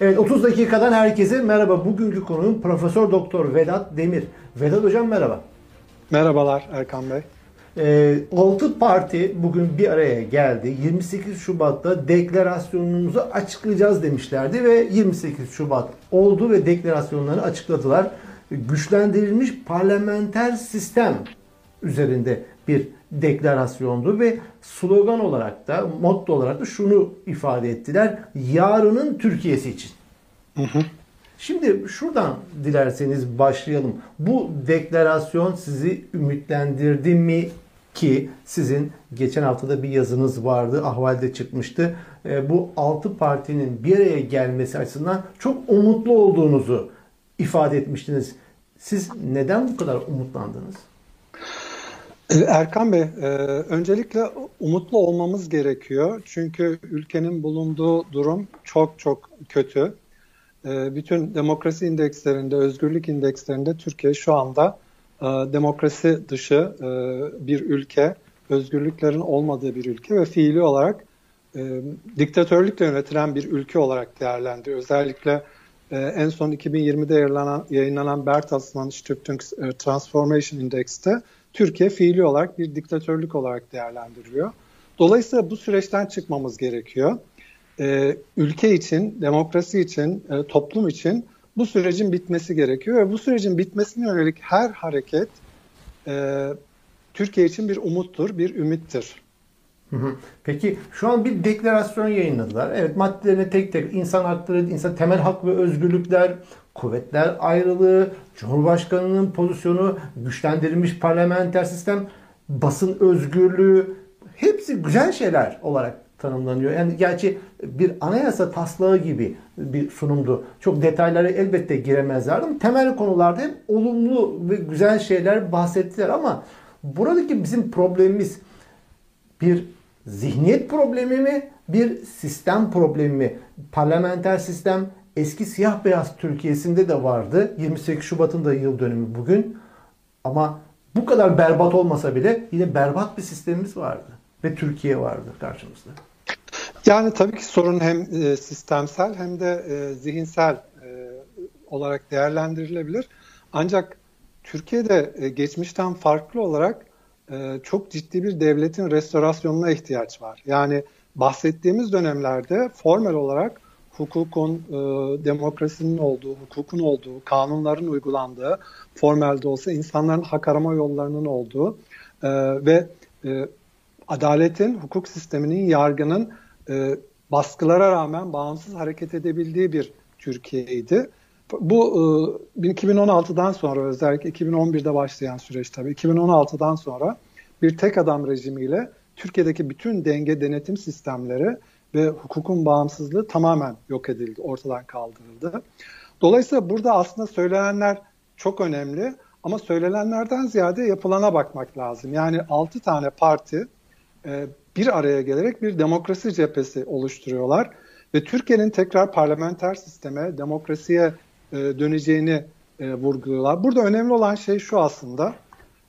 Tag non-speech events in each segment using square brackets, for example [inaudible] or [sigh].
Evet 30 dakikadan herkese merhaba. Bugünkü konuğum Profesör Doktor Vedat Demir. Vedat Hocam merhaba. Merhabalar Erkan Bey. E, 6 parti bugün bir araya geldi. 28 Şubat'ta deklarasyonunuzu açıklayacağız demişlerdi ve 28 Şubat oldu ve deklarasyonlarını açıkladılar. Güçlendirilmiş parlamenter sistem üzerinde bir deklarasyondu ve slogan olarak da motto olarak da şunu ifade ettiler. Yarının Türkiye'si için. Hı hı. Şimdi şuradan dilerseniz başlayalım. Bu deklarasyon sizi ümitlendirdi mi ki sizin geçen haftada bir yazınız vardı, ahvalde çıkmıştı. E, bu altı partinin bir araya gelmesi açısından çok umutlu olduğunuzu ifade etmiştiniz. Siz neden bu kadar umutlandınız? E, Erkan Bey, e, öncelikle umutlu olmamız gerekiyor. Çünkü ülkenin bulunduğu durum çok çok kötü. E, bütün demokrasi indekslerinde, özgürlük indekslerinde Türkiye şu anda demokrasi dışı bir ülke, özgürlüklerin olmadığı bir ülke ve fiili olarak diktatörlükle yönetilen bir ülke olarak değerlendiriyor. Özellikle en son 2020'de yayınlanan, yayınlanan Bertelsmann Stiftung Transformation Index'te Türkiye fiili olarak bir diktatörlük olarak değerlendiriliyor. Dolayısıyla bu süreçten çıkmamız gerekiyor. Ee, ülke için, demokrasi için, e, toplum için bu sürecin bitmesi gerekiyor ve bu sürecin bitmesine yönelik her hareket e, Türkiye için bir umuttur, bir ümittir. Peki şu an bir deklarasyon yayınladılar. Evet maddelerine tek tek insan hakları, insan temel hak ve özgürlükler, kuvvetler ayrılığı, Cumhurbaşkanının pozisyonu, güçlendirilmiş parlamenter sistem, basın özgürlüğü hepsi güzel şeyler olarak tanımlanıyor. Yani gerçi bir anayasa taslağı gibi bir sunumdu. Çok detaylara elbette giremezlerdi ama temel konularda hep olumlu ve güzel şeyler bahsettiler ama buradaki bizim problemimiz bir zihniyet problemi mi, bir sistem problemi mi? Parlamenter sistem eski siyah beyaz Türkiye'sinde de vardı. 28 Şubat'ın da yıl dönümü bugün. Ama bu kadar berbat olmasa bile yine berbat bir sistemimiz vardı. Ve Türkiye vardı karşımızda. Yani tabii ki sorun hem e, sistemsel hem de e, zihinsel e, olarak değerlendirilebilir. Ancak Türkiye'de geçmişten farklı olarak çok ciddi bir devletin restorasyonuna ihtiyaç var. Yani bahsettiğimiz dönemlerde formel olarak hukukun, e, demokrasinin olduğu, hukukun olduğu, kanunların uygulandığı, formelde olsa insanların hak arama yollarının olduğu e, ve e, adaletin, hukuk sisteminin, yargının e, baskılara rağmen bağımsız hareket edebildiği bir Türkiye'ydi. Bu e, 2016'dan sonra özellikle 2011'de başlayan süreç tabii 2016'dan sonra bir tek adam rejimiyle Türkiye'deki bütün denge denetim sistemleri ve hukukun bağımsızlığı tamamen yok edildi, ortadan kaldırıldı. Dolayısıyla burada aslında söylenenler çok önemli ama söylenenlerden ziyade yapılana bakmak lazım. Yani 6 tane parti e, bir araya gelerek bir demokrasi cephesi oluşturuyorlar ve Türkiye'nin tekrar parlamenter sisteme, demokrasiye e, döneceğini e, vurguluyorlar. Burada önemli olan şey şu aslında,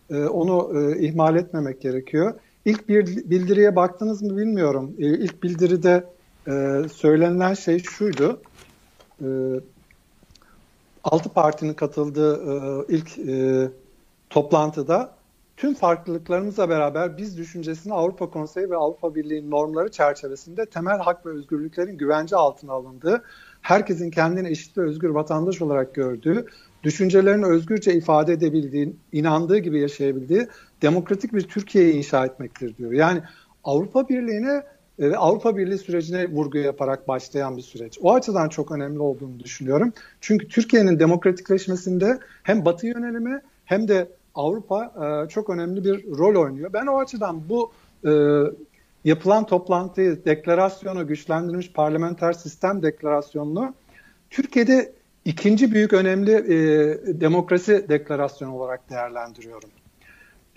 onu ihmal etmemek gerekiyor. İlk bir bildiriye baktınız mı bilmiyorum. E, ilk bildiride e, söylenilen şey şuydu. E, altı partinin katıldığı e, ilk e, toplantıda tüm farklılıklarımızla beraber biz düşüncesini Avrupa Konseyi ve Avrupa Birliği normları çerçevesinde temel hak ve özgürlüklerin güvence altına alındığı, herkesin kendini eşit ve özgür vatandaş olarak gördüğü, düşüncelerini özgürce ifade edebildiği, inandığı gibi yaşayabildiği demokratik bir Türkiye'yi inşa etmektir diyor. Yani Avrupa Birliği'ne e, ve Avrupa Birliği sürecine vurgu yaparak başlayan bir süreç. O açıdan çok önemli olduğunu düşünüyorum. Çünkü Türkiye'nin demokratikleşmesinde hem Batı yönelimi hem de Avrupa e, çok önemli bir rol oynuyor. Ben o açıdan bu e, yapılan toplantıyı, deklarasyonu, güçlendirilmiş parlamenter sistem deklarasyonunu Türkiye'de ikinci büyük önemli demokrasi deklarasyonu olarak değerlendiriyorum.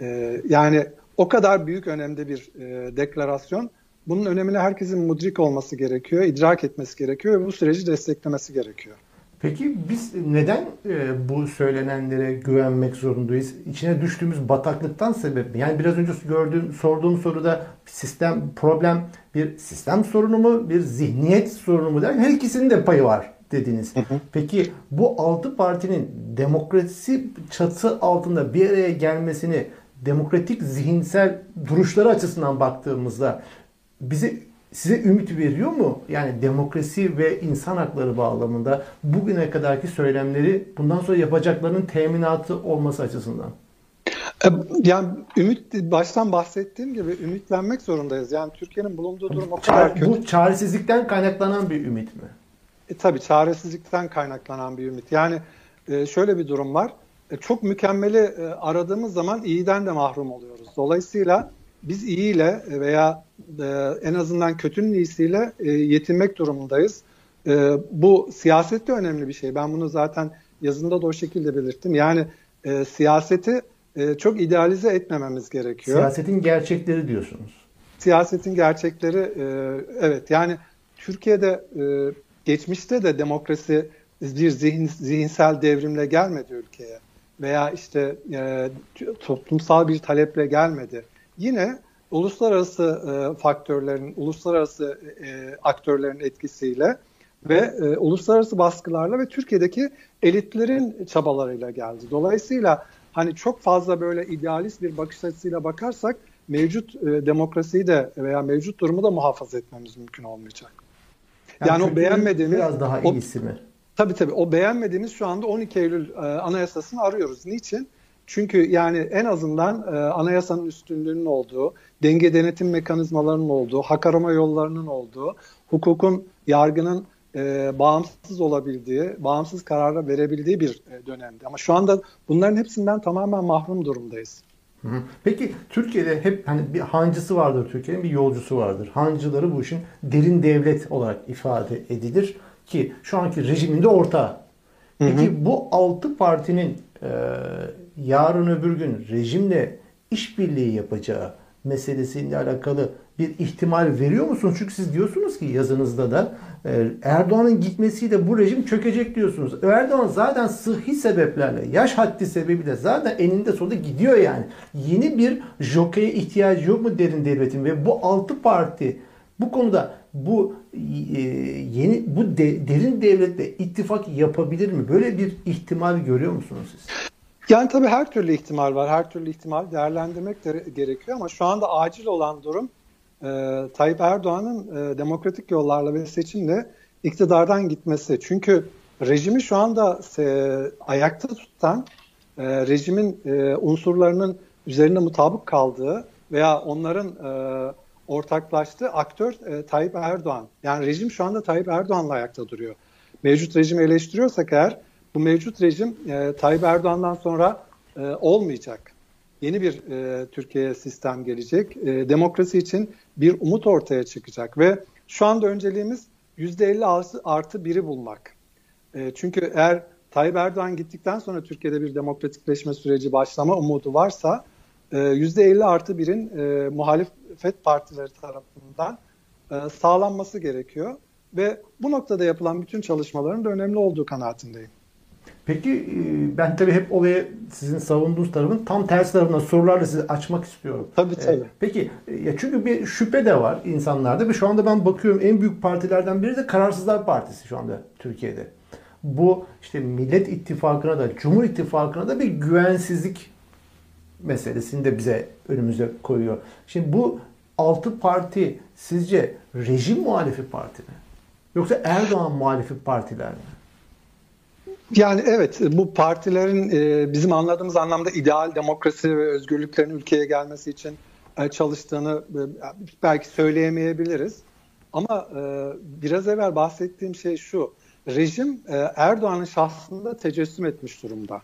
E, yani o kadar büyük önemde bir e, deklarasyon. Bunun önemine herkesin mudrik olması gerekiyor, idrak etmesi gerekiyor ve bu süreci desteklemesi gerekiyor. Peki biz neden e, bu söylenenlere güvenmek zorundayız? İçine düştüğümüz bataklıktan sebep mi? Yani biraz önce gördüğüm, sorduğum soruda sistem problem bir sistem sorunu mu, bir zihniyet sorunu mu der? Her ikisinin de payı var dediniz. Peki bu altı partinin demokrasi çatı altında bir araya gelmesini demokratik zihinsel duruşları açısından baktığımızda bize size ümit veriyor mu? Yani demokrasi ve insan hakları bağlamında bugüne kadarki söylemleri bundan sonra yapacaklarının teminatı olması açısından. E, yani ümit baştan bahsettiğim gibi ümitlenmek zorundayız. Yani Türkiye'nin bulunduğu durum o kadar kötü. Bu çaresizlikten kaynaklanan bir ümit mi? E, tabii çaresizlikten kaynaklanan bir ümit. Yani e, şöyle bir durum var. E, çok mükemmeli e, aradığımız zaman iyiden de mahrum oluyoruz. Dolayısıyla biz iyiyle veya e, en azından kötünün iyisiyle yetinmek durumundayız. Bu siyasette önemli bir şey. Ben bunu zaten yazında da o şekilde belirttim. Yani siyaseti çok idealize etmememiz gerekiyor. Siyasetin gerçekleri diyorsunuz. Siyasetin gerçekleri evet yani Türkiye'de geçmişte de demokrasi bir zihin, zihinsel devrimle gelmedi ülkeye veya işte e, toplumsal bir taleple gelmedi. Yine uluslararası e, faktörlerin, uluslararası e, aktörlerin etkisiyle ve e, uluslararası baskılarla ve Türkiye'deki elitlerin çabalarıyla geldi. Dolayısıyla hani çok fazla böyle idealist bir bakış açısıyla bakarsak mevcut e, demokrasiyi de veya mevcut durumu da muhafaza etmemiz mümkün olmayacak. Yani, yani o beğenmediğimiz biraz daha iyisi mi? Tabii tabii. O beğenmediğimiz şu anda 12 Eylül e, Anayasası'nı arıyoruz. Niçin? Çünkü yani en azından e, anayasanın üstünlüğünün olduğu, denge denetim mekanizmalarının olduğu, hak arama yollarının olduğu, hukukun, yargının e, bağımsız olabildiği, bağımsız kararlar verebildiği bir e, dönemdi. Ama şu anda bunların hepsinden tamamen mahrum durumdayız. Peki Türkiye'de hep hani bir hancısı vardır Türkiye'nin bir yolcusu vardır. Hancıları bu işin derin devlet olarak ifade edilir ki şu anki rejiminde ortağı. Peki hı hı. bu altı partinin e, yarın öbür gün rejimle işbirliği yapacağı meselesiyle alakalı bir ihtimal veriyor musunuz? Çünkü siz diyorsunuz ki yazınızda da e, Erdoğan'ın gitmesiyle bu rejim çökecek diyorsunuz. Erdoğan zaten sıhhi sebeplerle, yaş haddi sebebiyle zaten eninde sonunda gidiyor yani. Yeni bir jokeye ihtiyacı yok mu derin devletin ve bu altı parti bu konuda bu e, yeni bu de, derin devletle ittifak yapabilir mi? Böyle bir ihtimal görüyor musunuz siz? Yani tabii her türlü ihtimal var. Her türlü ihtimal değerlendirmek de gerekiyor ama şu anda acil olan durum e, Tayyip Erdoğan'ın e, demokratik yollarla ve seçimle iktidardan gitmesi. Çünkü rejimi şu anda e, ayakta tutan e, rejimin e, unsurlarının üzerinde mutabık kaldığı veya onların e, ortaklaştığı aktör e, Tayyip Erdoğan. Yani rejim şu anda Tayyip Erdoğan'la ayakta duruyor. Mevcut rejimi eleştiriyorsak eğer bu mevcut rejim e, Tayyip Erdoğan'dan sonra e, olmayacak. Yeni bir e, Türkiye sistem gelecek. E, demokrasi için bir umut ortaya çıkacak ve şu anda önceliğimiz %50 artı, biri bulmak. E, çünkü eğer Tayyip Erdoğan gittikten sonra Türkiye'de bir demokratikleşme süreci başlama umudu varsa %50 artı birin e, muhalefet partileri tarafından e, sağlanması gerekiyor. Ve bu noktada yapılan bütün çalışmaların da önemli olduğu kanaatindeyim. Peki e, ben tabii hep olaya sizin savunduğunuz tarafın tam tersi tarafından sorularla sizi açmak istiyorum. Tabii e, tabii. Peki e, ya çünkü bir şüphe de var insanlarda ve şu anda ben bakıyorum en büyük partilerden biri de Kararsızlar Partisi şu anda Türkiye'de. Bu işte Millet İttifakı'na da Cumhur İttifakı'na da bir güvensizlik meselesini de bize önümüze koyuyor. Şimdi bu altı parti sizce rejim muhalifi parti mi? Yoksa Erdoğan muhalifi partiler mi? Yani evet bu partilerin e, bizim anladığımız anlamda ideal demokrasi ve özgürlüklerin ülkeye gelmesi için e, çalıştığını e, belki söyleyemeyebiliriz. Ama biraz evvel bahsettiğim şey şu. Rejim Erdoğan'ın şahsında tecessüm etmiş durumda.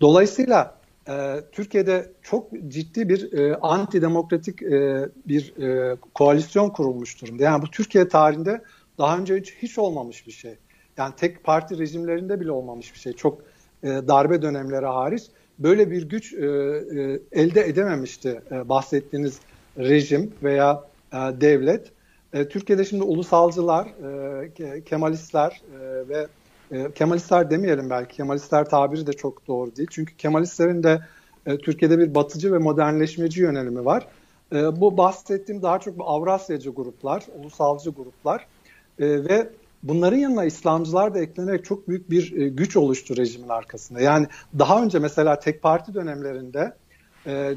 Dolayısıyla e, Türkiye'de çok ciddi bir e, antidemokratik e, bir e, koalisyon kurulmuş durumda. Yani bu Türkiye tarihinde daha önce hiç, hiç olmamış bir şey. Yani tek parti rejimlerinde bile olmamış bir şey. Çok e, darbe dönemleri hariç böyle bir güç e, e, elde edememişti e, bahsettiğiniz rejim veya e, devlet. E, Türkiye'de şimdi ulusalcılar, e, Kemalistler e, ve e, Kemalistler demeyelim belki. Kemalistler tabiri de çok doğru değil. Çünkü Kemalistlerin de e, Türkiye'de bir batıcı ve modernleşmeci yönelimi var. E, bu bahsettiğim daha çok Avrasyacı gruplar, ulusalcı gruplar e, ve bunların yanına İslamcılar da eklenerek çok büyük bir e, güç oluştu rejimin arkasında. Yani daha önce mesela tek parti dönemlerinde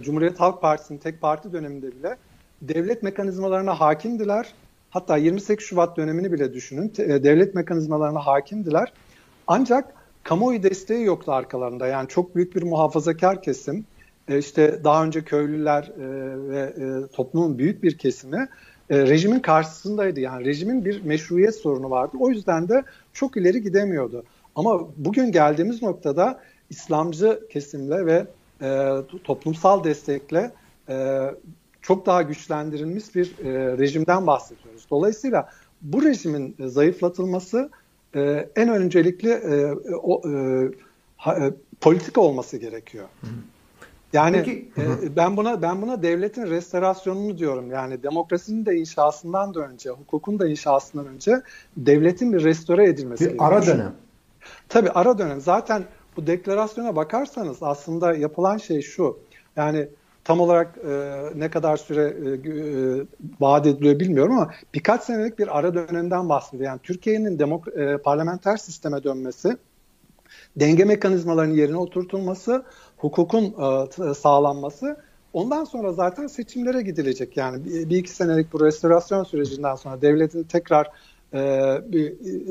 Cumhuriyet Halk Partisi'nin tek parti döneminde bile devlet mekanizmalarına hakimdiler. Hatta 28 Şubat dönemini bile düşünün. Devlet mekanizmalarına hakimdiler. Ancak kamuoyu desteği yoktu arkalarında. Yani çok büyük bir muhafazakar kesim. E, işte daha önce köylüler e, ve e, toplumun büyük bir kesimi rejimin karşısındaydı. Yani rejimin bir meşruiyet sorunu vardı. O yüzden de çok ileri gidemiyordu. Ama bugün geldiğimiz noktada İslamcı kesimle ve toplumsal destekle çok daha güçlendirilmiş bir rejimden bahsediyoruz. Dolayısıyla bu rejimin zayıflatılması e, en öncelikli e, o, e, ha, e, politika olması gerekiyor. Yani Peki, e, ben buna ben buna devletin restorasyonunu diyorum. Yani demokrasinin de inşasından da önce, hukukun da inşasından önce devletin bir restore edilmesi bir gerekiyor. ara dönem. Tabii ara dönem. Zaten bu deklarasyona bakarsanız aslında yapılan şey şu. Yani tam olarak e, ne kadar süre e, e, ediliyor bilmiyorum ama birkaç senelik bir ara dönemden bahsediyor. Yani Türkiye'nin demok- e, parlamenter sisteme dönmesi, denge mekanizmalarının yerine oturtulması, hukukun e, sağlanması Ondan sonra zaten seçimlere gidilecek. Yani bir, bir iki senelik bu restorasyon sürecinden sonra devletin tekrar e,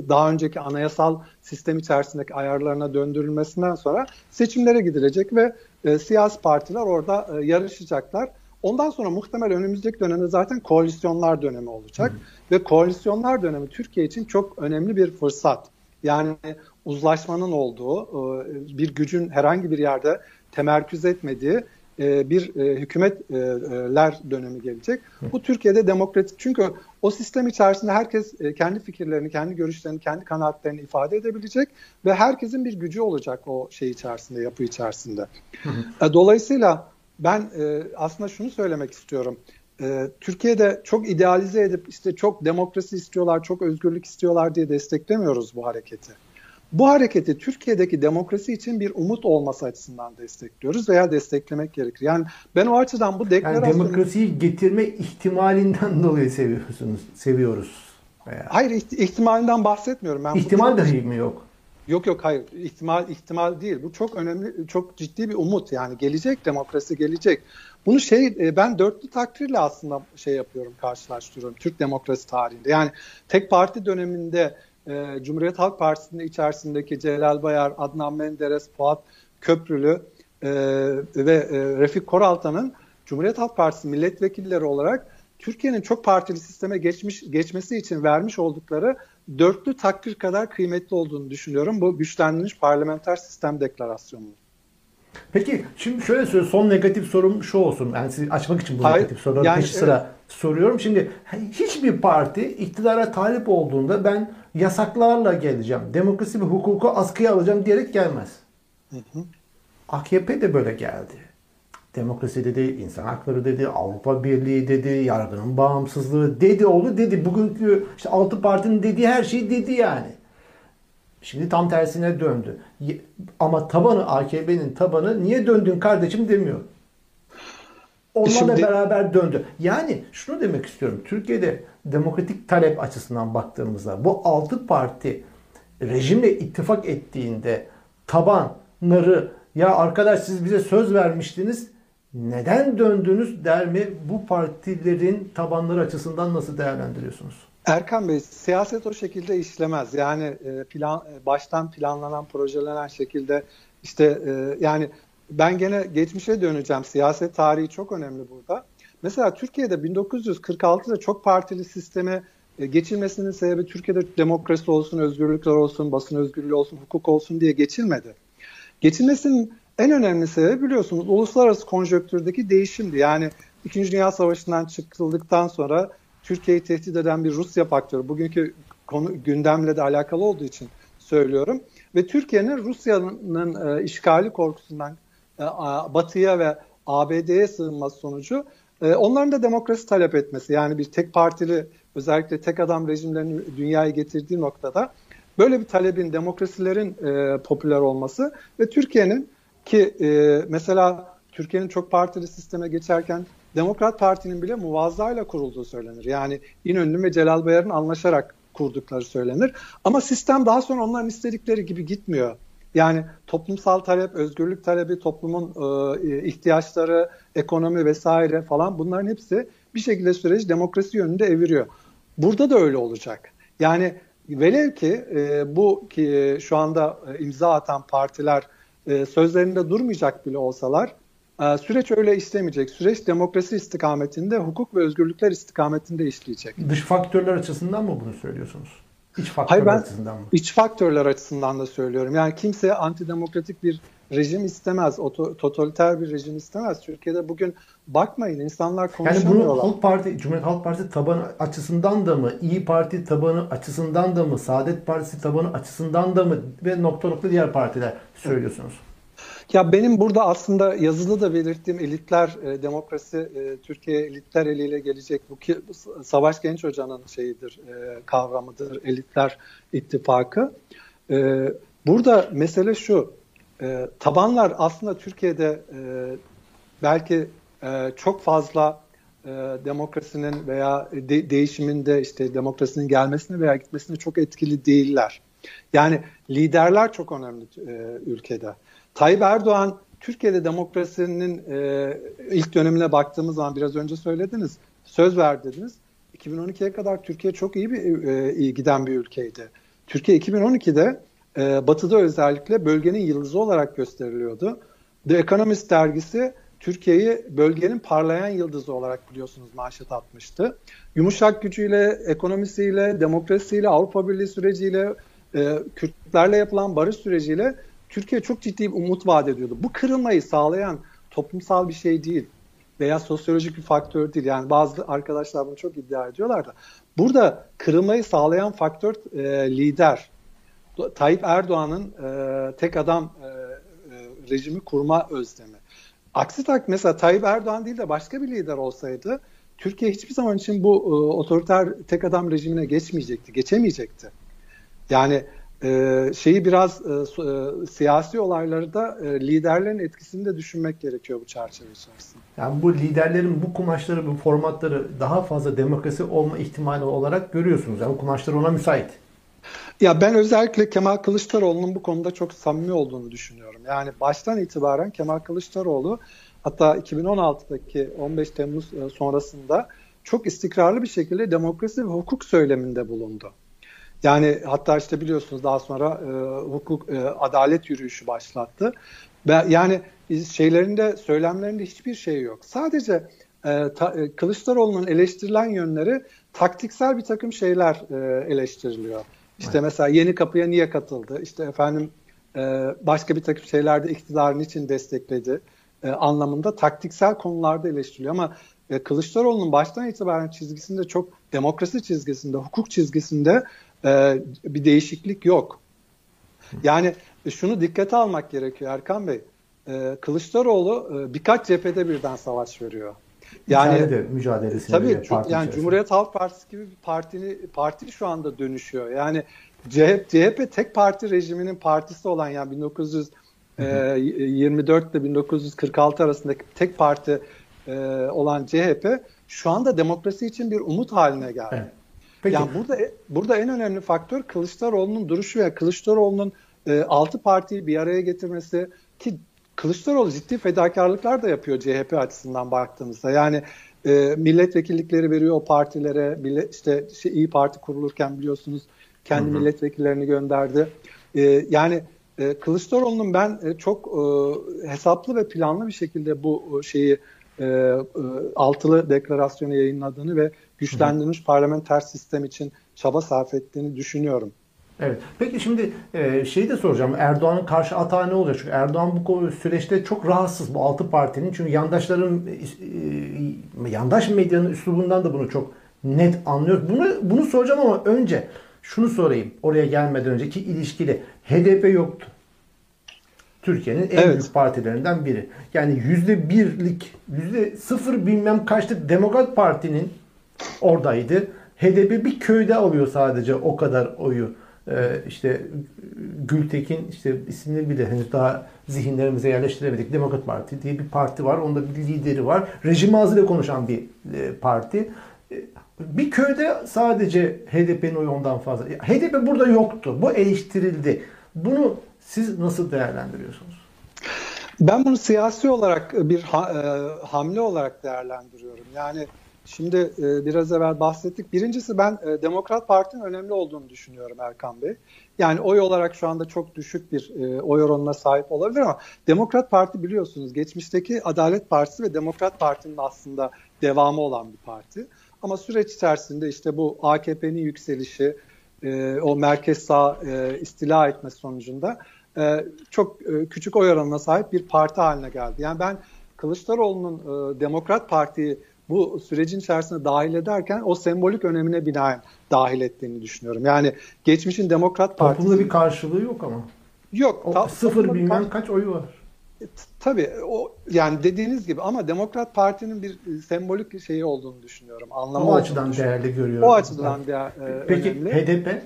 daha önceki anayasal sistem içerisindeki ayarlarına döndürülmesinden sonra seçimlere gidilecek ve e, siyasi partiler orada e, yarışacaklar. Ondan sonra muhtemel önümüzdeki dönemde zaten koalisyonlar dönemi olacak. Hı. Ve koalisyonlar dönemi Türkiye için çok önemli bir fırsat. Yani uzlaşmanın olduğu, e, bir gücün herhangi bir yerde temerküz etmediği e, bir e, hükümetler dönemi gelecek. Bu Türkiye'de demokratik çünkü o sistem içerisinde herkes e, kendi fikirlerini, kendi görüşlerini, kendi kanaatlerini ifade edebilecek ve herkesin bir gücü olacak o şey içerisinde, yapı içerisinde. Dolayısıyla ben aslında şunu söylemek istiyorum. Türkiye'de çok idealize edip işte çok demokrasi istiyorlar, çok özgürlük istiyorlar diye desteklemiyoruz bu hareketi. Bu hareketi Türkiye'deki demokrasi için bir umut olması açısından destekliyoruz veya desteklemek gerekir. Yani ben o açıdan bu deklarasyonu... Yani demokrasiyi getirme ihtimalinden [laughs] dolayı seviyorsunuz, seviyoruz. Veya... Hayır ihtimalinden bahsetmiyorum. Ben İhtimal dahi mi yok? Yok yok hayır ihtimal ihtimal değil. Bu çok önemli, çok ciddi bir umut yani gelecek demokrasi gelecek. Bunu şey e, ben dörtlü takdirle aslında şey yapıyorum karşılaştırıyorum Türk demokrasi tarihinde. Yani tek parti döneminde e, Cumhuriyet Halk Partisi'nin içerisindeki Celal Bayar, Adnan Menderes, Fuat Köprülü e, ve e, Refik Koraltan'ın Cumhuriyet Halk Partisi milletvekilleri olarak Türkiye'nin çok partili sisteme geçmiş geçmesi için vermiş oldukları dörtlü takdir kadar kıymetli olduğunu düşünüyorum. Bu güçlendirilmiş parlamenter sistem deklarasyonu. Peki şimdi şöyle söyleyeyim. Son negatif sorum şu olsun. Yani sizi açmak için bu Hayır, negatif soruları yani, peşi sıra evet. soruyorum. Şimdi hiçbir parti iktidara talip olduğunda ben yasaklarla geleceğim. Demokrasi ve hukuku askıya alacağım diyerek gelmez. Hı hı. AKP de böyle geldi. Demokrasi dedi, insan hakları dedi, Avrupa Birliği dedi, yargının bağımsızlığı dedi oldu dedi. Bugünkü işte altı partinin dediği her şeyi dedi yani. Şimdi tam tersine döndü. Ama tabanı AKP'nin tabanı niye döndün kardeşim demiyor. Onlarla Şimdi... beraber döndü. Yani şunu demek istiyorum. Türkiye'de demokratik talep açısından baktığımızda bu altı parti rejimle ittifak ettiğinde tabanları ya arkadaş siz bize söz vermiştiniz neden döndünüz der mi? Bu partilerin tabanları açısından nasıl değerlendiriyorsunuz? Erkan Bey, siyaset o şekilde işlemez. Yani e, plan e, baştan planlanan, projelenen şekilde işte e, yani ben gene geçmişe döneceğim. Siyaset tarihi çok önemli burada. Mesela Türkiye'de 1946'da çok partili sisteme geçilmesinin sebebi Türkiye'de demokrasi olsun, özgürlükler olsun, basın özgürlüğü olsun, hukuk olsun diye geçilmedi. Geçilmesinin en önemli sebebi biliyorsunuz uluslararası konjöktürdeki değişimdi. Yani İkinci Dünya Savaşı'ndan çıkıldıktan sonra Türkiye'yi tehdit eden bir Rusya faktörü. Bugünkü konu gündemle de alakalı olduğu için söylüyorum. Ve Türkiye'nin Rusya'nın e, işgali korkusundan e, Batı'ya ve ABD'ye sığınması sonucu e, onların da demokrasi talep etmesi. Yani bir tek partili özellikle tek adam rejimlerinin dünyayı getirdiği noktada böyle bir talebin demokrasilerin e, popüler olması ve Türkiye'nin ki e, mesela Türkiye'nin çok partili sisteme geçerken Demokrat Parti'nin bile muvazzayla kurulduğu söylenir. Yani İnönü ve Celal Bayar'ın anlaşarak kurdukları söylenir. Ama sistem daha sonra onların istedikleri gibi gitmiyor. Yani toplumsal talep, özgürlük talebi, toplumun e, ihtiyaçları, ekonomi vesaire falan bunların hepsi bir şekilde süreci demokrasi yönünde eviriyor. Burada da öyle olacak. Yani velev ki e, bu ki şu anda e, imza atan partiler e, sözlerinde durmayacak bile olsalar e, süreç öyle işlemeyecek. Süreç demokrasi istikametinde, hukuk ve özgürlükler istikametinde işleyecek. Dış faktörler açısından mı bunu söylüyorsunuz? İç faktörler Hayır, ben açısından mı? İç faktörler açısından da söylüyorum. Yani kimse antidemokratik bir rejim istemez, oto, totaliter bir rejim istemez. Türkiye'de bugün bakmayın insanlar konuşamıyorlar. Yani bunu Halk Parti, Cumhuriyet Halk Partisi tabanı açısından da mı, İyi Parti tabanı açısından da mı, Saadet Partisi tabanı açısından da mı ve nokta nokta diğer partiler söylüyorsunuz? Ya benim burada aslında yazılı da belirttiğim elitler e, demokrasi e, Türkiye elitler eliyle gelecek bu ki Savaş Genç Hoca'nın şeyidir e, kavramıdır elitler ittifakı. E, burada mesele şu e, tabanlar aslında Türkiye'de e, belki e, çok fazla e, demokrasinin veya de, değişiminde işte demokrasinin gelmesine veya gitmesine çok etkili değiller. Yani liderler çok önemli e, ülkede. Tayyip Erdoğan Türkiye'de demokrasinin e, ilk dönemine baktığımız zaman biraz önce söylediniz, söz ver dediniz. 2012'ye kadar Türkiye çok iyi bir e, giden bir ülkeydi. Türkiye 2012'de e, Batı'da özellikle bölgenin yıldızı olarak gösteriliyordu. The Economist dergisi Türkiye'yi bölgenin parlayan yıldızı olarak biliyorsunuz manşet atmıştı. Yumuşak gücüyle, ekonomisiyle, demokrasiyle, Avrupa Birliği süreciyle, e, Kürtlerle yapılan barış süreciyle Türkiye çok ciddi bir umut vaat ediyordu. Bu kırılmayı sağlayan toplumsal bir şey değil veya sosyolojik bir faktör değil. Yani bazı arkadaşlar bunu çok iddia ediyorlar da. Burada kırılmayı sağlayan faktör e, lider. Tayyip Erdoğan'ın e, tek adam e, e, rejimi kurma özlemi. Aksi tak mesela Tayyip Erdoğan değil de başka bir lider olsaydı Türkiye hiçbir zaman için bu e, otoriter tek adam rejimine geçmeyecekti, geçemeyecekti. Yani e, şeyi biraz e, e, siyasi olayları da e, liderlerin etkisini de düşünmek gerekiyor bu çerçeve içerisinde. Yani bu liderlerin bu kumaşları, bu formatları daha fazla demokrasi olma ihtimali olarak görüyorsunuz. Yani kumaşlar ona müsait. Ya ben özellikle Kemal Kılıçdaroğlu'nun bu konuda çok samimi olduğunu düşünüyorum. Yani baştan itibaren Kemal Kılıçdaroğlu hatta 2016'daki 15 Temmuz e, sonrasında çok istikrarlı bir şekilde demokrasi ve hukuk söyleminde bulundu. Yani hatta işte biliyorsunuz daha sonra e, hukuk e, adalet yürüyüşü başlattı. Ve yani şeylerinde söylemlerinde hiçbir şey yok. Sadece e, ta, e, Kılıçdaroğlu'nun eleştirilen yönleri taktiksel bir takım şeyler e, eleştiriliyor. İşte evet. mesela yeni kapıya niye katıldı? İşte efendim e, başka bir takım şeylerde iktidarın için destekledi e, anlamında taktiksel konularda eleştiriliyor. Ama e, Kılıçdaroğlu'nun baştan itibaren çizgisinde çok demokrasi çizgisinde, hukuk çizgisinde e, bir değişiklik yok. Yani şunu dikkate almak gerekiyor Erkan Bey. E, Kılıçdaroğlu e, birkaç cephede birden savaş veriyor. Yani de mücadelesini tabii yani içerisinde. Cumhuriyet Halk Partisi gibi bir partini parti şu anda dönüşüyor. Yani CHP, CHP tek parti rejiminin partisi olan yani 1924 ile 1946 arasındaki tek parti e, olan CHP şu anda demokrasi için bir umut haline geldi. Evet. Peki. Yani burada burada en önemli faktör Kılıçdaroğlu'nun duruşu ve Kılıçdaroğlu'nun e, altı partiyi bir araya getirmesi ki Kılıçdaroğlu ciddi fedakarlıklar da yapıyor CHP açısından baktığımızda. Yani e, milletvekillikleri veriyor o partilere. Millet, işte şey, İyi Parti kurulurken biliyorsunuz kendi hı hı. milletvekillerini gönderdi. E, yani e, Kılıçdaroğlu'nun ben e, çok e, hesaplı ve planlı bir şekilde bu şeyi e, e, altılı deklarasyonu yayınladığını ve güçlendirilmiş Hı. parlamenter sistem için çaba sarf ettiğini düşünüyorum. Evet. Peki şimdi e, şeyi de soracağım. Erdoğan'ın karşı atağı ne olacak? Çünkü Erdoğan bu süreçte çok rahatsız bu altı partinin. Çünkü yandaşların e, yandaş medyanın üslubundan da bunu çok net anlıyoruz. Bunu bunu soracağım ama önce şunu sorayım. Oraya gelmeden önceki ilişkili HDP yoktu. Türkiye'nin en evet. büyük partilerinden biri. Yani yüzde birlik, yüzde sıfır bilmem kaçlık Demokrat Parti'nin oradaydı. HDP bir köyde alıyor sadece o kadar oyu. Ee, işte Gültekin işte ismini bile henüz daha zihinlerimize yerleştiremedik. Demokrat Parti diye bir parti var. Onda bir lideri var. Rejim ağzıyla konuşan bir e, parti. E, bir köyde sadece HDP'nin oyu ondan fazla. HDP burada yoktu. Bu eleştirildi. Bunu siz nasıl değerlendiriyorsunuz? Ben bunu siyasi olarak bir ha, e, hamle olarak değerlendiriyorum. Yani şimdi e, biraz evvel bahsettik. Birincisi ben e, Demokrat Parti'nin önemli olduğunu düşünüyorum Erkan Bey. Yani oy olarak şu anda çok düşük bir e, oy oranına sahip olabilir ama Demokrat Parti biliyorsunuz geçmişteki Adalet Partisi ve Demokrat Parti'nin aslında devamı olan bir parti. Ama süreç içerisinde işte bu AKP'nin yükselişi, e, o merkez sağ e, istila etme sonucunda e, çok e, küçük oy oranına sahip bir parti haline geldi. Yani ben Kılıçdaroğlu'nun e, Demokrat Parti'yi bu sürecin içerisine dahil ederken o sembolik önemine binaen dahil ettiğini düşünüyorum. Yani geçmişin Demokrat Partisi... Toplumda bir karşılığı yok ama. Yok. O ta, sıfır bilmem kaç oyu var. E, tabii o yani dediğiniz gibi ama Demokrat Parti'nin bir e, sembolik şeyi olduğunu düşünüyorum. Anlamı o açıdan değerli görüyorum. O açıdan değer, e, Peki, önemli. HDP?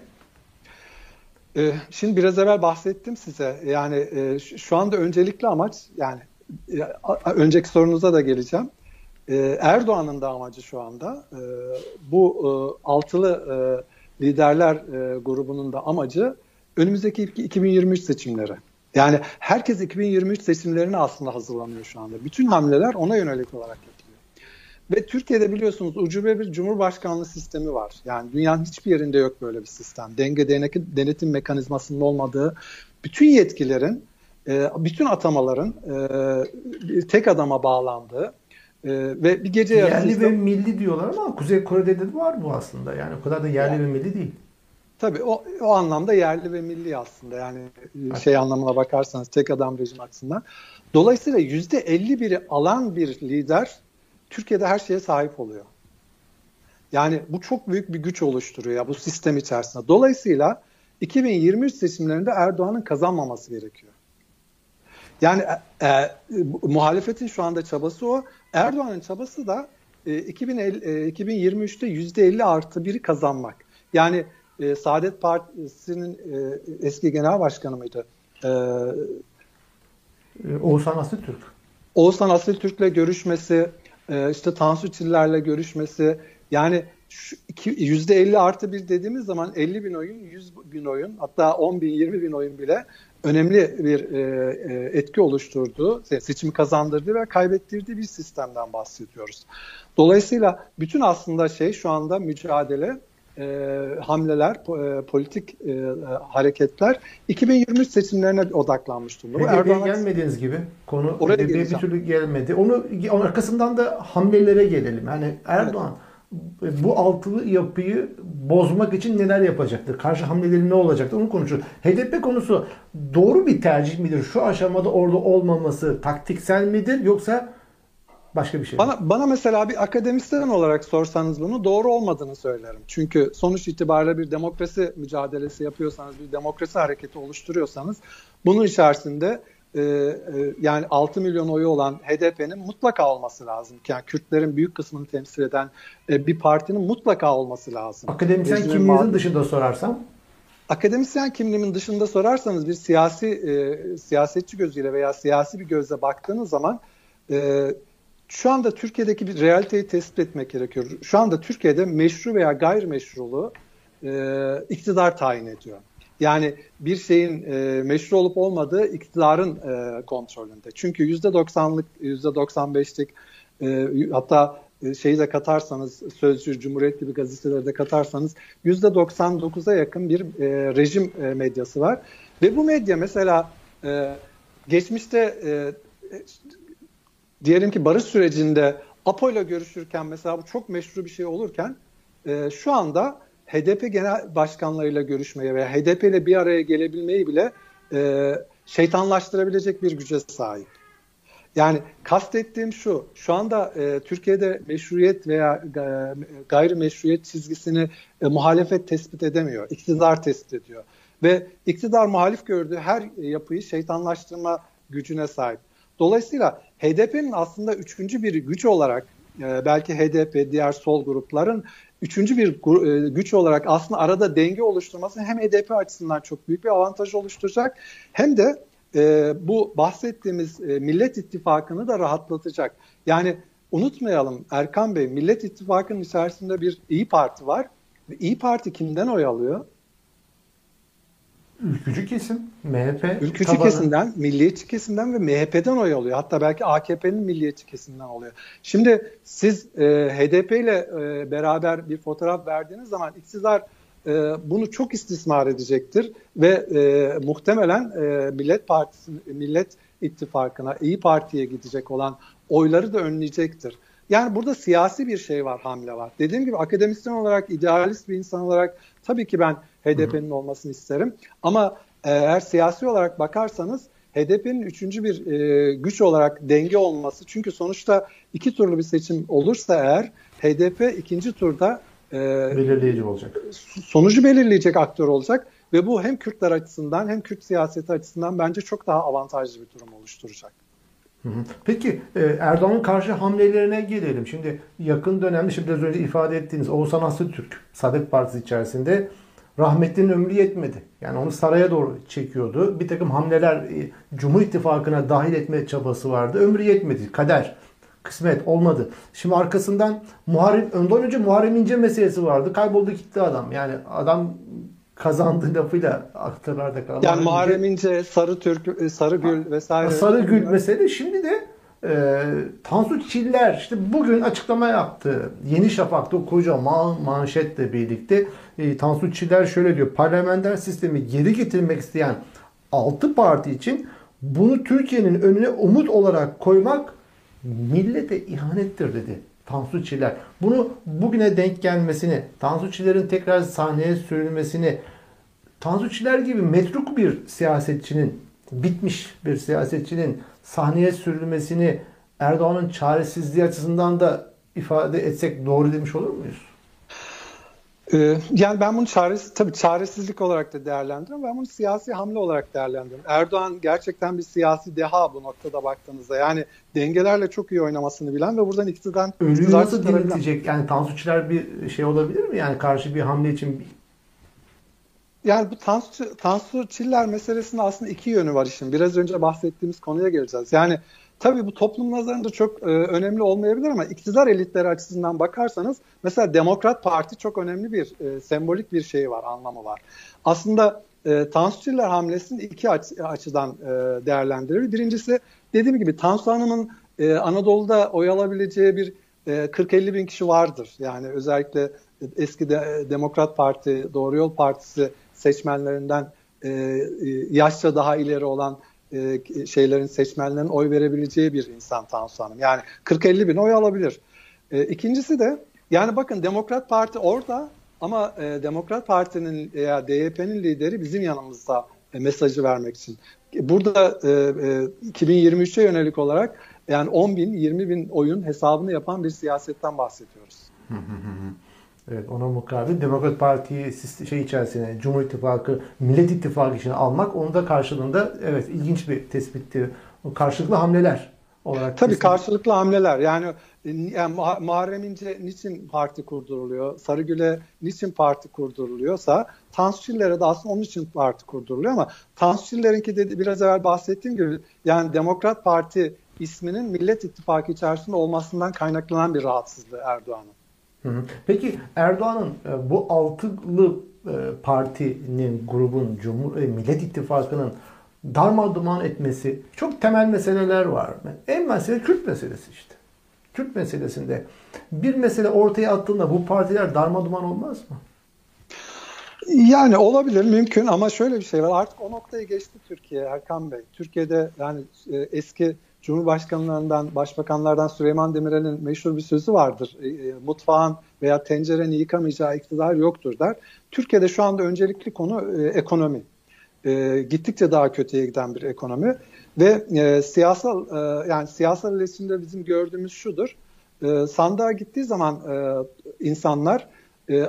E, şimdi biraz evvel bahsettim size. Yani e, şu anda öncelikli amaç yani önceki sorunuza da geleceğim. E, Erdoğan'ın da amacı şu anda e, bu e, altılı e, liderler grubunun da amacı önümüzdeki 2023 seçimleri. Yani herkes 2023 seçimlerine aslında hazırlanıyor şu anda. Bütün hamleler ona yönelik olarak yapılıyor. Ve Türkiye'de biliyorsunuz ucube bir cumhurbaşkanlığı sistemi var. Yani dünyanın hiçbir yerinde yok böyle bir sistem. Denge denetim mekanizmasının olmadığı bütün yetkilerin, bütün atamaların tek adama bağlandığı ee, ve bir gece yarısı... Yerli ve milli diyorlar ama Kuzey Kore'de de var bu aslında. Yani o kadar da yerli yani, ve milli değil. Tabii o, o anlamda yerli ve milli aslında yani evet. şey anlamına bakarsanız tek adam rejim açısından. Dolayısıyla yüzde elli biri alan bir lider Türkiye'de her şeye sahip oluyor. Yani bu çok büyük bir güç oluşturuyor ya bu sistem içerisinde. Dolayısıyla 2023 seçimlerinde Erdoğan'ın kazanmaması gerekiyor. Yani e, e, muhalefetin şu anda çabası o. Erdoğan'ın çabası da e, 2050, e, 2023'te %50 artı biri kazanmak. Yani e, Saadet Partisi'nin e, eski genel başkanı mıydı? E, e Oğuzhan Asıltürk. Oğuzhan Asıltürk'le görüşmesi, e, işte Tansu Çiller'le görüşmesi, yani şu iki, %50 artı bir dediğimiz zaman 50 bin oyun, 100 bin oyun, hatta 10 bin, 20 bin oyun bile önemli bir e, e, etki oluşturduğu, seçimi kazandırdığı ve kaybettirdiği bir sistemden bahsediyoruz. Dolayısıyla bütün aslında şey şu anda mücadele, e, hamleler, e, politik e, hareketler 2023 seçimlerine odaklanmış durumda. HDP'ye gelmediğiniz gibi konu oraya bir türlü gelmedi. Onu arkasından da hamlelere gelelim. Yani Erdoğan evet bu altılı yapıyı bozmak için neler yapacaktır? Karşı hamleleri ne olacaktır? Onu konuşuyoruz. HDP konusu doğru bir tercih midir? Şu aşamada orada olmaması taktiksel midir yoksa başka bir şey bana, mi? Bana mesela bir akademisyen olarak sorsanız bunu doğru olmadığını söylerim. Çünkü sonuç itibariyle bir demokrasi mücadelesi yapıyorsanız, bir demokrasi hareketi oluşturuyorsanız bunun içerisinde e, e, yani 6 milyon oyu olan HDP'nin mutlaka olması lazım. Yani Kürtlerin büyük kısmını temsil eden e, bir partinin mutlaka olması lazım. Akademisyen Rejinin kimliğinin dışında sorarsam? Akademisyen kimliğimin dışında sorarsanız bir siyasi e, siyasetçi gözüyle veya siyasi bir gözle baktığınız zaman e, şu anda Türkiye'deki bir realiteyi tespit etmek gerekiyor. Şu anda Türkiye'de meşru veya gayrimeşruluğu e, iktidar tayin ediyor. Yani bir şeyin e, meşru olup olmadığı iktidarın e, kontrolünde. Çünkü %90'lık, %95'lik e, hatta e, şeyi de katarsanız, Sözcü, Cumhuriyet gibi gazeteleri de katarsanız %99'a yakın bir e, rejim e, medyası var. Ve bu medya mesela e, geçmişte e, diyelim ki barış sürecinde APO ile görüşürken mesela bu çok meşru bir şey olurken e, şu anda HDP genel başkanlarıyla görüşmeye veya HDP ile bir araya gelebilmeyi bile e, şeytanlaştırabilecek bir güce sahip. Yani kastettiğim şu, şu anda e, Türkiye'de meşruiyet veya e, gayrimeşruiyet çizgisini e, muhalefet tespit edemiyor, iktidar tespit ediyor. Ve iktidar muhalif gördüğü her yapıyı şeytanlaştırma gücüne sahip. Dolayısıyla HDP'nin aslında üçüncü bir güç olarak e, belki HDP, diğer sol grupların üçüncü bir e, güç olarak aslında arada denge oluşturması hem HDP açısından çok büyük bir avantaj oluşturacak hem de e, bu bahsettiğimiz e, Millet İttifakı'nı da rahatlatacak. Yani unutmayalım Erkan Bey, Millet İttifakı'nın içerisinde bir İyi Parti var. İyi Parti kimden oy alıyor? Ülkücü kesim, MHP Ülkücü tabanı. kesimden, milliyetçi kesimden ve MHP'den oy alıyor. Hatta belki AKP'nin milliyetçi kesimden oluyor. Şimdi siz e, HDP ile e, beraber bir fotoğraf verdiğiniz zaman iktidar e, bunu çok istismar edecektir ve e, muhtemelen e, Millet Partisi, Millet İttifakı'na, İyi Parti'ye gidecek olan oyları da önleyecektir. Yani burada siyasi bir şey var, hamle var. Dediğim gibi akademisyen olarak, idealist bir insan olarak tabii ki ben HDP'nin olmasını isterim. Ama eğer siyasi olarak bakarsanız HDP'nin üçüncü bir e, güç olarak denge olması. Çünkü sonuçta iki turlu bir seçim olursa eğer HDP ikinci turda e, belirleyici olacak. Sonucu belirleyecek aktör olacak ve bu hem Kürtler açısından hem Kürt siyaseti açısından bence çok daha avantajlı bir durum oluşturacak. Peki e, Erdoğan'ın karşı hamlelerine gelelim. Şimdi yakın dönemde şimdi biraz önce ifade ettiğiniz Oğuzhan Aslı Türk Saadet Partisi içerisinde rahmetlinin ömrü yetmedi. Yani onu saraya doğru çekiyordu. Bir takım hamleler e, Cumhur İttifakı'na dahil etme çabası vardı. Ömrü yetmedi. Kader, kısmet olmadı. Şimdi arkasından Muharrem, önden önce Muharrem İnce meselesi vardı. Kayboldu gitti adam. Yani adam kazandığı lafıyla aktarlarda kalan. Yani Muharrem İnce, Sarı Türk, e, Sarı Gül vesaire. Sarı Gül mesele. Şimdi de e, Tansu Çiller işte bugün açıklama yaptı. Yeni Şafak'ta koca man, manşetle birlikte e, Tansu Çiller şöyle diyor. Parlamenter sistemi geri getirmek isteyen 6 parti için bunu Türkiye'nin önüne umut olarak koymak millete ihanettir dedi. Tansu Çiller. Bunu bugüne denk gelmesini, Tansu Çiller'in tekrar sahneye sürülmesini, Tansu Çiller gibi metruk bir siyasetçinin, bitmiş bir siyasetçinin sahneye sürülmesini Erdoğan'ın çaresizliği açısından da ifade etsek doğru demiş olur muyuz? Ee, yani ben bunu çaresiz, tabii çaresizlik olarak da değerlendiriyorum. Ben bunu siyasi hamle olarak değerlendiriyorum. Erdoğan gerçekten bir siyasi deha bu noktada baktığınızda. Yani dengelerle çok iyi oynamasını bilen ve buradan iktidardan... Ölüyü nasıl diriltecek? Yani Tansu bir şey olabilir mi? Yani karşı bir hamle için yani bu Tansu, Tansu Çiller meselesinin aslında iki yönü var işin. Biraz önce bahsettiğimiz konuya geleceğiz. Yani tabii bu toplum nazarında çok e, önemli olmayabilir ama iktidar elitleri açısından bakarsanız mesela Demokrat Parti çok önemli bir e, sembolik bir şey var, anlamı var. Aslında e, Tansu Çiller hamlesini iki aç, açıdan e, değerlendirilir. Birincisi dediğim gibi Tansu Hanım'ın e, Anadolu'da oy alabileceği bir e, 40-50 bin kişi vardır. Yani özellikle eski de, Demokrat Parti, Doğru Yol Partisi seçmenlerinden e, e, yaşça daha ileri olan e, şeylerin seçmenlerin oy verebileceği bir insan Tansu Hanım. Yani 40-50 bin oy alabilir. E, ikincisi de yani bakın Demokrat Parti orada ama e, Demokrat Parti'nin veya DYP'nin lideri bizim yanımızda e, mesajı vermek için. Burada e, e, 2023'e yönelik olarak yani 10 bin, 20 bin oyun hesabını yapan bir siyasetten bahsediyoruz. Evet ona mukabil Demokrat Parti'yi şey içerisine Cumhur İttifakı, Millet İttifakı için almak onun da karşılığında evet ilginç bir tespitti. Karşılıklı hamleler olarak. Tabii kesin. karşılıklı hamleler. Yani, yani Muharrem İnce niçin parti kurduruluyor? Sarıgül'e niçin parti kurduruluyorsa Tansu Çiller'e de aslında onun için parti kurduruluyor ama Tansu Çiller'inki de biraz evvel bahsettiğim gibi yani Demokrat Parti isminin Millet İttifakı içerisinde olmasından kaynaklanan bir rahatsızlığı Erdoğan'ın. Peki Erdoğan'ın e, bu altılı e, partinin, grubun, Cumhur e, Millet İttifakı'nın darmadağın etmesi çok temel meseleler var. En mesele Kürt meselesi işte. Kürt meselesinde bir mesele ortaya attığında bu partiler darmadağın olmaz mı? Yani olabilir, mümkün ama şöyle bir şey var. Artık o noktayı geçti Türkiye Erkan Bey. Türkiye'de yani eski Cumhurbaşkanlarından, başbakanlardan Süleyman Demirel'in meşhur bir sözü vardır. E, e, mutfağın veya tencereni yıkamayacağı iktidar yoktur der. Türkiye'de şu anda öncelikli konu e, ekonomi. Gittikçe daha kötüye giden bir ekonomi ve siyasal yani siyasal iletişimde bizim gördüğümüz şudur. E, sandığa gittiği zaman insanlar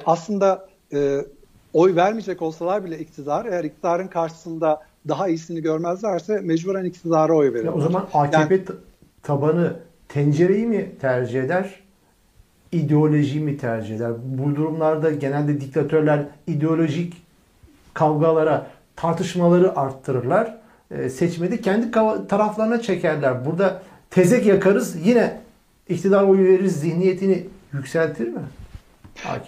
aslında oy vermeyecek olsalar bile iktidar eğer iktidarın karşısında daha iyisini görmezlerse mecburen iktidara oy verirler. o zaman AKP yani, tabanı tencereyi mi tercih eder? ideoloji mi tercih eder? Bu durumlarda genelde diktatörler ideolojik kavgalara, tartışmaları arttırırlar. E, seçmede kendi taraflarına çekerler. Burada tezek yakarız yine iktidar oyu veririz zihniyetini yükseltir mi?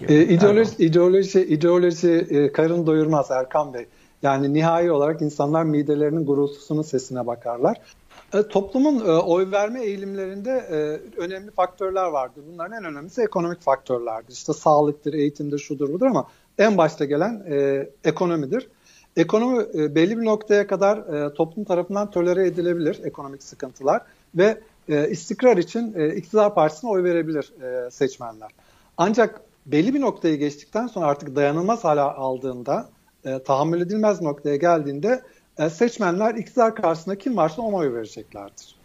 E, ideoloji, ideoloji, ideoloji e, karın doyurmaz Erkan Bey. Yani nihai olarak insanlar midelerinin gurultusunun sesine bakarlar. E, toplumun e, oy verme eğilimlerinde e, önemli faktörler vardır. Bunların en önemlisi ekonomik faktörlerdir. İşte sağlıktır, eğitimdir, şudur budur ama en başta gelen e, ekonomidir. Ekonomi e, belli bir noktaya kadar e, toplum tarafından tolere edilebilir ekonomik sıkıntılar ve e, istikrar için e, iktidar partisine oy verebilir e, seçmenler. Ancak belli bir noktayı geçtikten sonra artık dayanılmaz hale aldığında, e, tahammül edilmez noktaya geldiğinde e, seçmenler iktidar karşısında kim varsa ona oy vereceklerdir.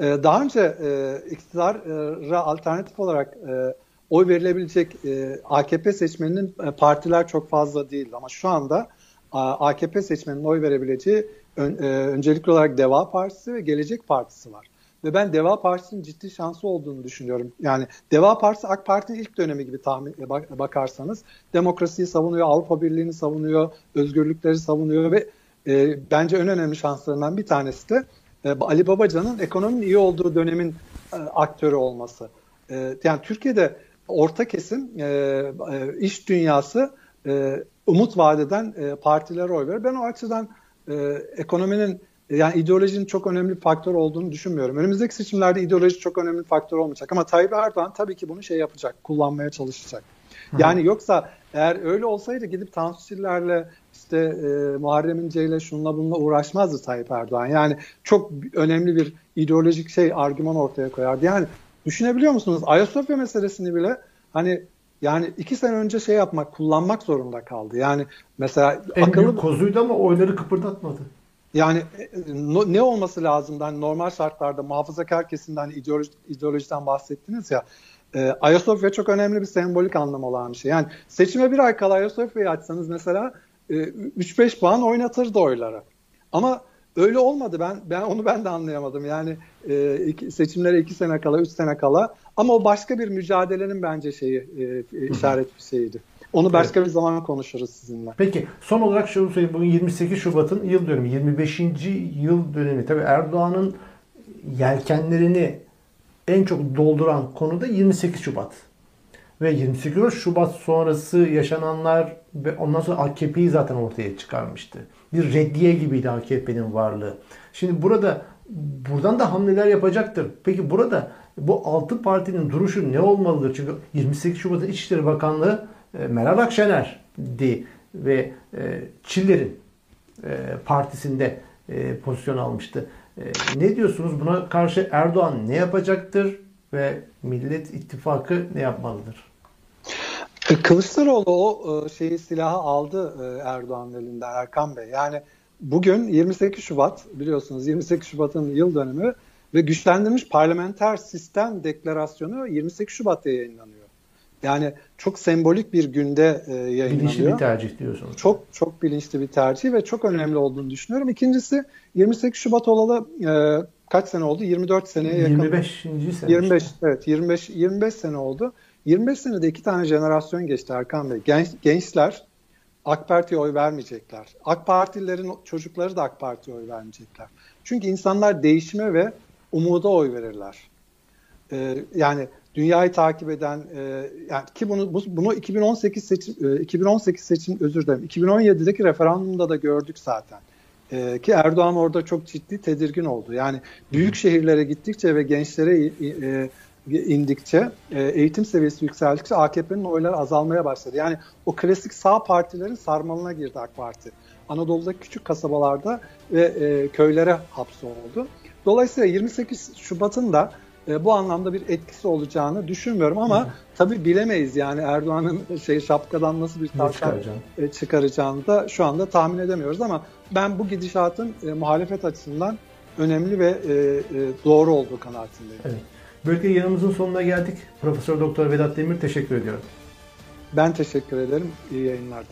E, daha önce e, iktidara alternatif olarak e, oy verilebilecek e, AKP seçmeninin e, partiler çok fazla değil ama şu anda AKP seçmeninin oy verebileceği ön, e, öncelikli olarak Deva Partisi ve Gelecek Partisi var. Ve ben Deva Partisi'nin ciddi şansı olduğunu düşünüyorum. Yani Deva Partisi AK Parti'nin ilk dönemi gibi tahmin e, bakarsanız demokrasiyi savunuyor, Avrupa Birliği'ni savunuyor, özgürlükleri savunuyor ve e, bence en önemli şanslarından bir tanesi de e, Ali Babacan'ın ekonominin iyi olduğu dönemin e, aktörü olması. E, yani Türkiye'de orta kesim, e, e, iş dünyası e, umut vadeden e, partilere oy verir. Ben o açıdan e, ekonominin yani ideolojinin çok önemli faktör olduğunu düşünmüyorum. Önümüzdeki seçimlerde ideoloji çok önemli faktör olmayacak. Ama Tayyip Erdoğan tabii ki bunu şey yapacak, kullanmaya çalışacak. Yani yoksa eğer öyle olsaydı gidip Tansu Çiller'le işte e, Muharrem İnce ile şunla bununla uğraşmazdı Tayyip Erdoğan. Yani çok önemli bir ideolojik şey argüman ortaya koyardı. Yani düşünebiliyor musunuz? Ayasofya meselesini bile hani yani iki sene önce şey yapmak, kullanmak zorunda kaldı. Yani mesela en akıllı... kozuydu ama oyları kıpırdatmadı. Yani e, ne olması lazım? Yani normal şartlarda muhafazakar kesimden hani ideoloji, ideolojiden bahsettiniz ya. E, Ayasofya çok önemli bir sembolik anlam olan bir şey. Yani seçime bir ay kala Ayasofya'yı açsanız mesela e, 3-5 puan oynatırdı oyları. Ama öyle olmadı. Ben ben onu ben de anlayamadım. Yani e, iki, seçimlere 2 sene kala, 3 sene kala ama o başka bir mücadelenin bence şeyi e, e, işaret bir şeydi. Onu başka evet. bir zaman konuşuruz sizinle. Peki son olarak şunu söyleyeyim. Bugün 28 Şubat'ın yıl dönümü. 25. yıl dönümü. Tabii Erdoğan'ın yelkenlerini en çok dolduran konu da 28 Şubat. Ve 28 Şubat sonrası yaşananlar ve ondan sonra AKP'yi zaten ortaya çıkarmıştı. Bir reddiye gibiydi AKP'nin varlığı. Şimdi burada buradan da hamleler yapacaktır. Peki burada bu altı partinin duruşu ne olmalıdır? Çünkü 28 Şubat'ın İçişleri Bakanlığı Meral Akşener'di ve e, Çiller'in e, partisinde pozisyon almıştı. Ne diyorsunuz buna karşı Erdoğan ne yapacaktır ve Millet İttifakı ne yapmalıdır? Kılıçdaroğlu o şeyi silahı aldı Erdoğan'ın elinden Erkan Bey. Yani bugün 28 Şubat biliyorsunuz 28 Şubat'ın yıl dönümü ve güçlendirilmiş parlamenter sistem deklarasyonu 28 Şubat'ta yayınlanıyor. Yani çok sembolik bir günde e, yayınlanıyor. Bilinçli bir tercih diyorsunuz. Çok çok bilinçli bir tercih ve çok önemli olduğunu düşünüyorum. İkincisi 28 Şubat olalı e, kaç sene oldu? 24 seneye yakın. 25. sene. 25 işte. evet 25 25 sene oldu. 25 senede iki tane jenerasyon geçti Erkan Bey. Genç, gençler AK Parti'ye oy vermeyecekler. AK Partililerin çocukları da AK Parti'ye oy vermeyecekler. Çünkü insanlar değişime ve umuda oy verirler. Ee, yani dünyayı takip eden e, yani ki bunu bu, bunu 2018 seçim e, 2018 seçim özür dilerim 2017'deki referandumda da gördük zaten. E, ki Erdoğan orada çok ciddi tedirgin oldu. Yani büyük şehirlere gittikçe ve gençlere e, indikçe, e, eğitim seviyesi yükseldikçe AKP'nin oyları azalmaya başladı. Yani o klasik sağ partilerin sarmalına girdi AK Parti. Anadolu'daki küçük kasabalarda ve e, köylere hapsoldu. Dolayısıyla 28 Şubat'ın da e, bu anlamda bir etkisi olacağını düşünmüyorum ama Hı. tabii bilemeyiz yani Erdoğan'ın şey şapkadan nasıl bir tavşan e, çıkaracağını da şu anda tahmin edemiyoruz ama ben bu gidişatın e, muhalefet açısından önemli ve e, e, doğru olduğu kanaatindeyim. Evet. Böylelikle yanımızın sonuna geldik. Profesör Doktor Vedat Demir teşekkür ediyorum. Ben teşekkür ederim. İyi yayınlar.